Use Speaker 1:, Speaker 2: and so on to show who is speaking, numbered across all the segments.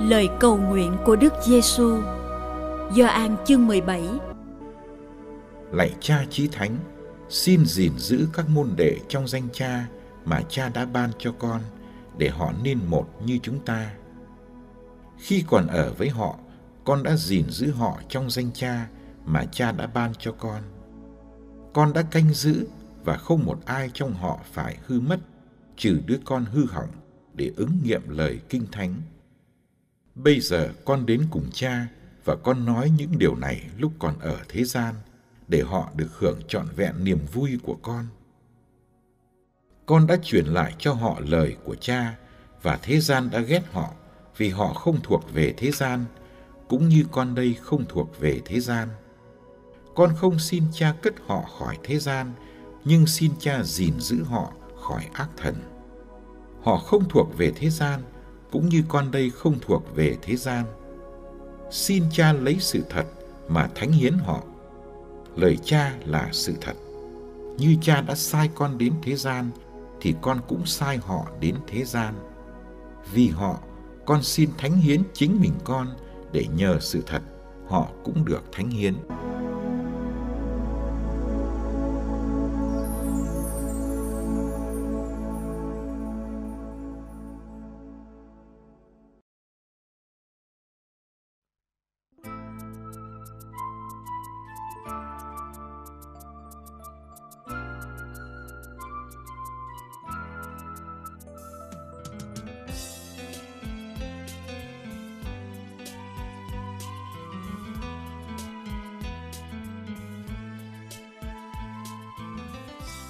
Speaker 1: Lời cầu nguyện của Đức Giêsu. do an chương 17.
Speaker 2: Lạy Cha Chí Thánh, xin gìn giữ các môn đệ trong danh Cha mà Cha đã ban cho con để họ nên một như chúng ta. Khi còn ở với họ, con đã gìn giữ họ trong danh Cha mà Cha đã ban cho con. Con đã canh giữ và không một ai trong họ phải hư mất, trừ đứa con hư hỏng để ứng nghiệm lời kinh thánh Bây giờ con đến cùng cha và con nói những điều này lúc còn ở thế gian để họ được hưởng trọn vẹn niềm vui của con. Con đã truyền lại cho họ lời của cha và thế gian đã ghét họ vì họ không thuộc về thế gian, cũng như con đây không thuộc về thế gian. Con không xin cha cất họ khỏi thế gian, nhưng xin cha gìn giữ họ khỏi ác thần. Họ không thuộc về thế gian, cũng như con đây không thuộc về thế gian. Xin cha lấy sự thật mà thánh hiến họ. Lời cha là sự thật. Như cha đã sai con đến thế gian, thì con cũng sai họ đến thế gian. Vì họ, con xin thánh hiến chính mình con để nhờ sự thật, họ cũng được thánh hiến.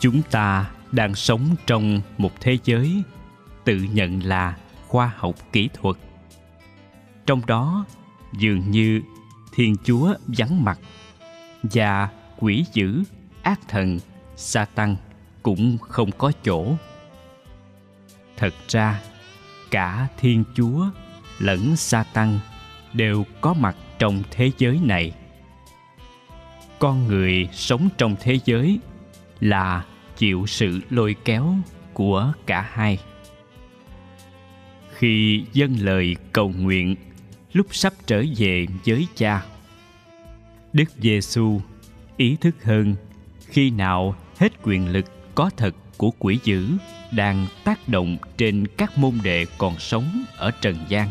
Speaker 3: Chúng ta đang sống trong một thế giới tự nhận là khoa học kỹ thuật. Trong đó, dường như thiên chúa vắng mặt và quỷ dữ, ác thần sa tăng cũng không có chỗ. Thật ra, cả thiên chúa lẫn sa tăng đều có mặt trong thế giới này. Con người sống trong thế giới là chịu sự lôi kéo của cả hai. Khi dâng lời cầu nguyện, lúc sắp trở về với cha đức giêsu ý thức hơn khi nào hết quyền lực có thật của quỷ dữ đang tác động trên các môn đệ còn sống ở trần gian.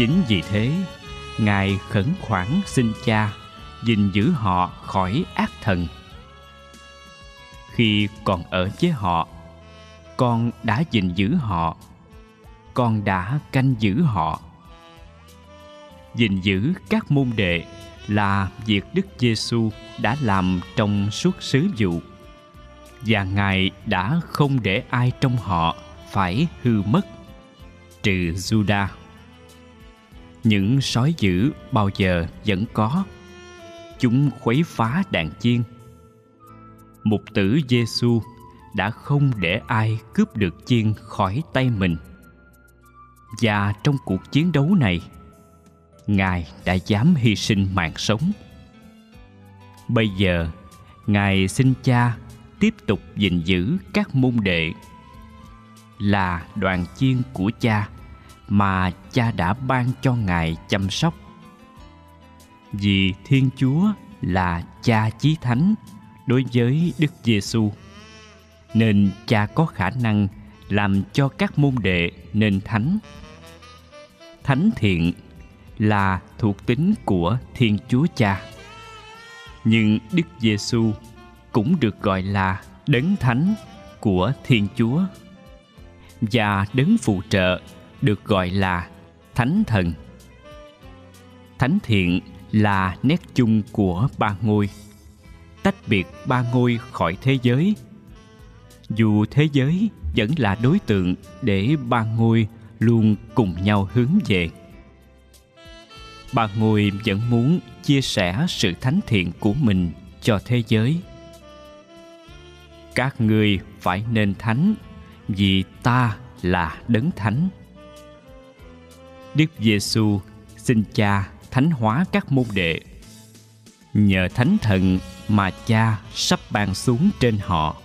Speaker 3: Chính vì thế, Ngài khẩn khoản xin cha gìn giữ họ khỏi ác thần. Khi còn ở với họ, con đã gìn giữ họ con đã canh giữ họ gìn giữ các môn đệ là việc Đức Giêsu đã làm trong suốt sứ vụ và Ngài đã không để ai trong họ phải hư mất trừ Juda. Những sói dữ bao giờ vẫn có. Chúng khuấy phá đàn chiên. Mục tử Giêsu đã không để ai cướp được chiên khỏi tay mình. Và trong cuộc chiến đấu này, Ngài đã dám hy sinh mạng sống. Bây giờ, Ngài xin Cha tiếp tục gìn giữ các môn đệ là đoàn chiên của cha mà cha đã ban cho ngài chăm sóc. Vì thiên chúa là cha chí thánh đối với đức giêsu nên cha có khả năng làm cho các môn đệ nên thánh. Thánh thiện là thuộc tính của thiên chúa cha, nhưng đức giêsu cũng được gọi là đấng thánh của thiên chúa và đấng phụ trợ được gọi là thánh thần. Thánh thiện là nét chung của ba ngôi, tách biệt ba ngôi khỏi thế giới. Dù thế giới vẫn là đối tượng để ba ngôi luôn cùng nhau hướng về. Ba ngôi vẫn muốn chia sẻ sự thánh thiện của mình cho thế giới. Các ngươi phải nên thánh vì ta là đấng thánh đức giêsu xin cha thánh hóa các môn đệ. Nhờ thánh thần mà cha sắp ban xuống trên họ.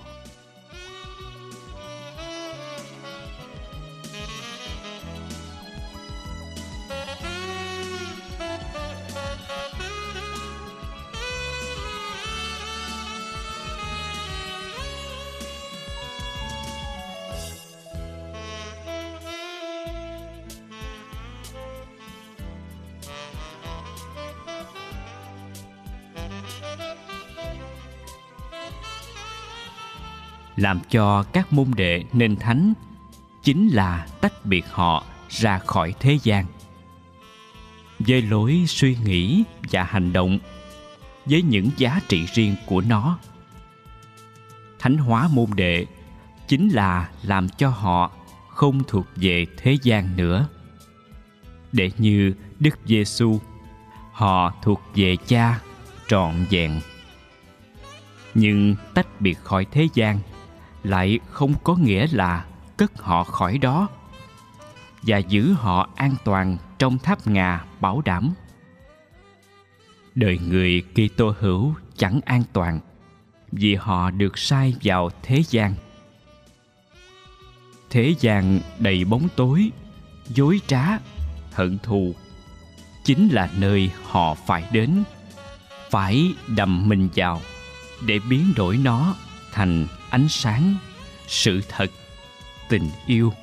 Speaker 3: Làm cho các môn đệ nên thánh chính là tách biệt họ ra khỏi thế gian. Với lối suy nghĩ và hành động, với những giá trị riêng của nó, thánh hóa môn đệ chính là làm cho họ không thuộc về thế gian nữa. Để như đức giêsu họ thuộc về cha trọn vẹn. Nhưng tách biệt khỏi thế gian lại không có nghĩa là cất họ khỏi đó và giữ họ an toàn trong tháp ngà bảo đảm. Đời người Kitô hữu chẳng an toàn vì họ được sai vào thế gian. Thế gian đầy bóng tối, dối trá, hận thù chính là nơi họ phải đến, phải đầm mình vào để biến đổi nó thành ánh sáng sự thật tình yêu.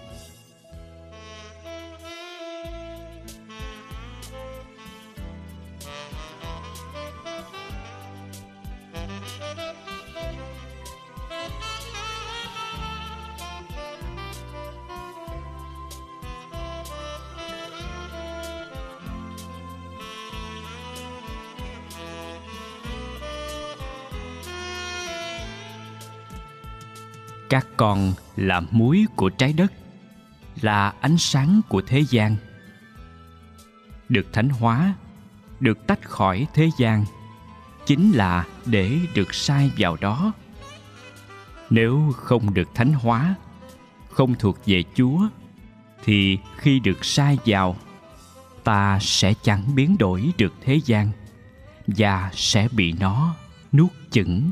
Speaker 3: Các con là muối của trái đất, là ánh sáng của thế gian. Được thánh hóa, được tách khỏi thế gian, chính là để được sai vào đó. Nếu không được thánh hóa, không thuộc về chúa, thì khi được sai vào, ta sẽ chẳng biến đổi được thế gian và sẽ bị nó nuốt chửng.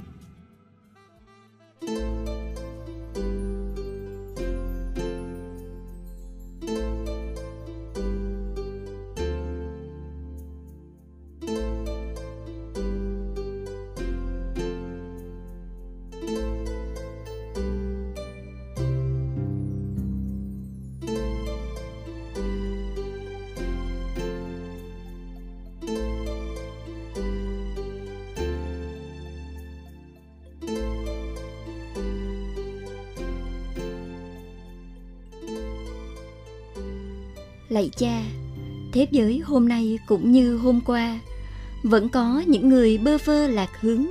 Speaker 1: Lạy cha, thế giới hôm nay cũng như hôm qua, vẫn có những người bơ vơ lạc hướng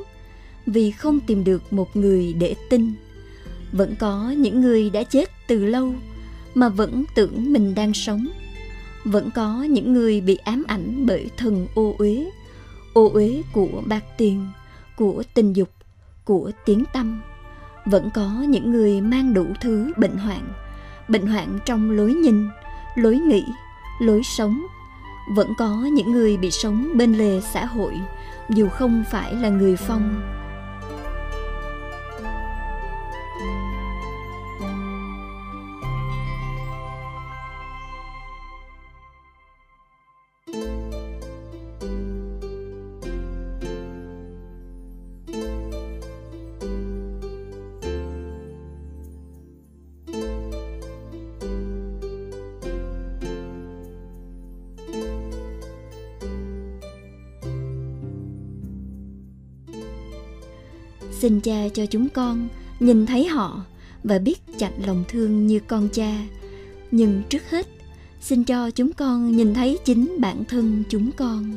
Speaker 1: vì không tìm được một người để tin. Vẫn có những người đã chết từ lâu mà vẫn tưởng mình đang sống. Vẫn có những người bị ám ảnh bởi thần ô uế, ô uế của bạc tiền, của tình dục, của tiếng tâm. Vẫn có những người mang đủ thứ bệnh hoạn, bệnh hoạn trong lối nhìn, lối nghĩ, lối sống. Vẫn có những người bị sống bên lề xã hội, dù không phải là người phong xin cha cho chúng con nhìn thấy họ và biết chặt lòng thương như con cha. Nhưng trước hết, xin cho chúng con nhìn thấy chính bản thân chúng con.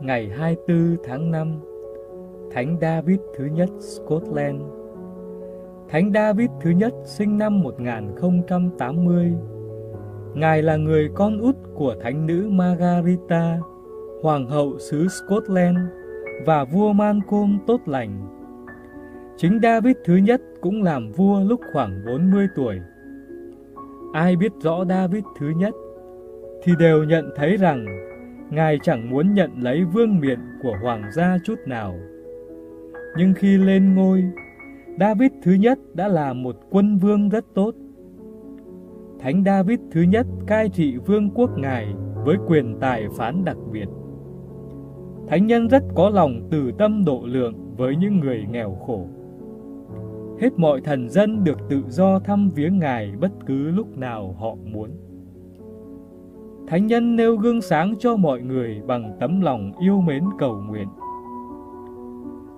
Speaker 4: Ngày 24 tháng 5, Thánh David thứ nhất Scotland. Thánh David thứ nhất sinh năm 1080. Ngài là người con út của thánh nữ Margarita, hoàng hậu xứ Scotland và vua Malcolm tốt lành. Chính David thứ nhất cũng làm vua lúc khoảng 40 tuổi. Ai biết rõ David thứ nhất thì đều nhận thấy rằng Ngài chẳng muốn nhận lấy vương miện của hoàng gia chút nào. Nhưng khi lên ngôi, David thứ nhất đã là một quân vương rất tốt. Thánh David thứ nhất cai trị vương quốc Ngài với quyền tài phán đặc biệt. Thánh nhân rất có lòng từ tâm độ lượng với những người nghèo khổ. Hết mọi thần dân được tự do thăm viếng Ngài bất cứ lúc nào họ muốn. Thánh nhân nêu gương sáng cho mọi người bằng tấm lòng yêu mến cầu nguyện.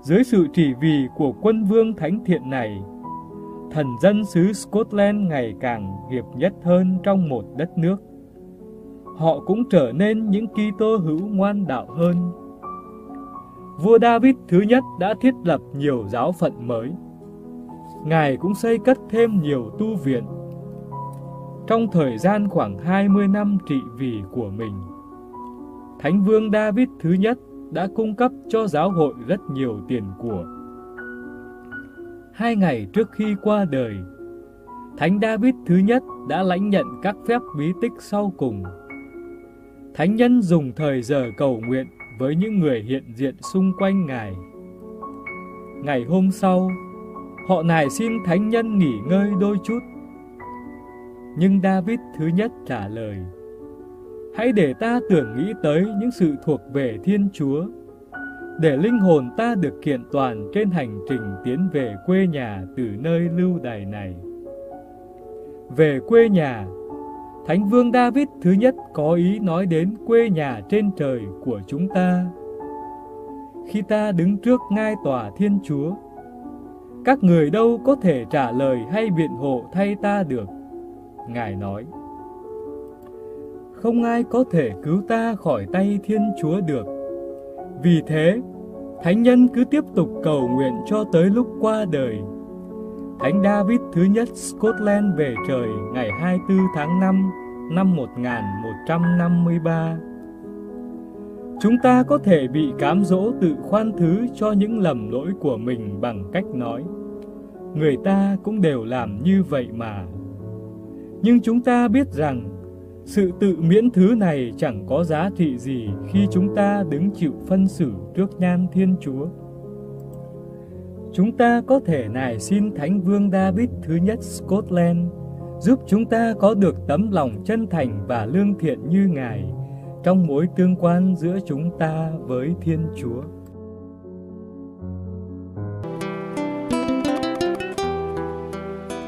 Speaker 4: Dưới sự chỉ vì của quân vương thánh thiện này, thần dân xứ Scotland ngày càng hiệp nhất hơn trong một đất nước. Họ cũng trở nên những Kitô hữu ngoan đạo hơn. Vua David thứ nhất đã thiết lập nhiều giáo phận mới. Ngài cũng xây cất thêm nhiều tu viện trong thời gian khoảng 20 năm trị vì của mình. Thánh vương David thứ nhất đã cung cấp cho giáo hội rất nhiều tiền của. Hai ngày trước khi qua đời, Thánh David thứ nhất đã lãnh nhận các phép bí tích sau cùng. Thánh nhân dùng thời giờ cầu nguyện với những người hiện diện xung quanh Ngài. Ngày hôm sau, họ nài xin Thánh nhân nghỉ ngơi đôi chút nhưng David thứ nhất trả lời, Hãy để ta tưởng nghĩ tới những sự thuộc về Thiên Chúa, để linh hồn ta được kiện toàn trên hành trình tiến về quê nhà từ nơi lưu đày này. Về quê nhà, Thánh Vương David thứ nhất có ý nói đến quê nhà trên trời của chúng ta. Khi ta đứng trước ngai tòa Thiên Chúa, các người đâu có thể trả lời hay biện hộ thay ta được. Ngài nói, Không ai có thể cứu ta khỏi tay Thiên Chúa được. Vì thế, Thánh nhân cứ tiếp tục cầu nguyện cho tới lúc qua đời. Thánh David thứ nhất Scotland về trời ngày 24 tháng 5 năm 1153. Chúng ta có thể bị cám dỗ tự khoan thứ cho những lầm lỗi của mình bằng cách nói người ta cũng đều làm như vậy mà. Nhưng chúng ta biết rằng, sự tự miễn thứ này chẳng có giá trị gì khi chúng ta đứng chịu phân xử trước nhan Thiên Chúa. Chúng ta có thể nài xin Thánh Vương David thứ nhất Scotland, giúp chúng ta có được tấm lòng chân thành và lương thiện như Ngài trong mối tương quan giữa chúng ta với Thiên Chúa.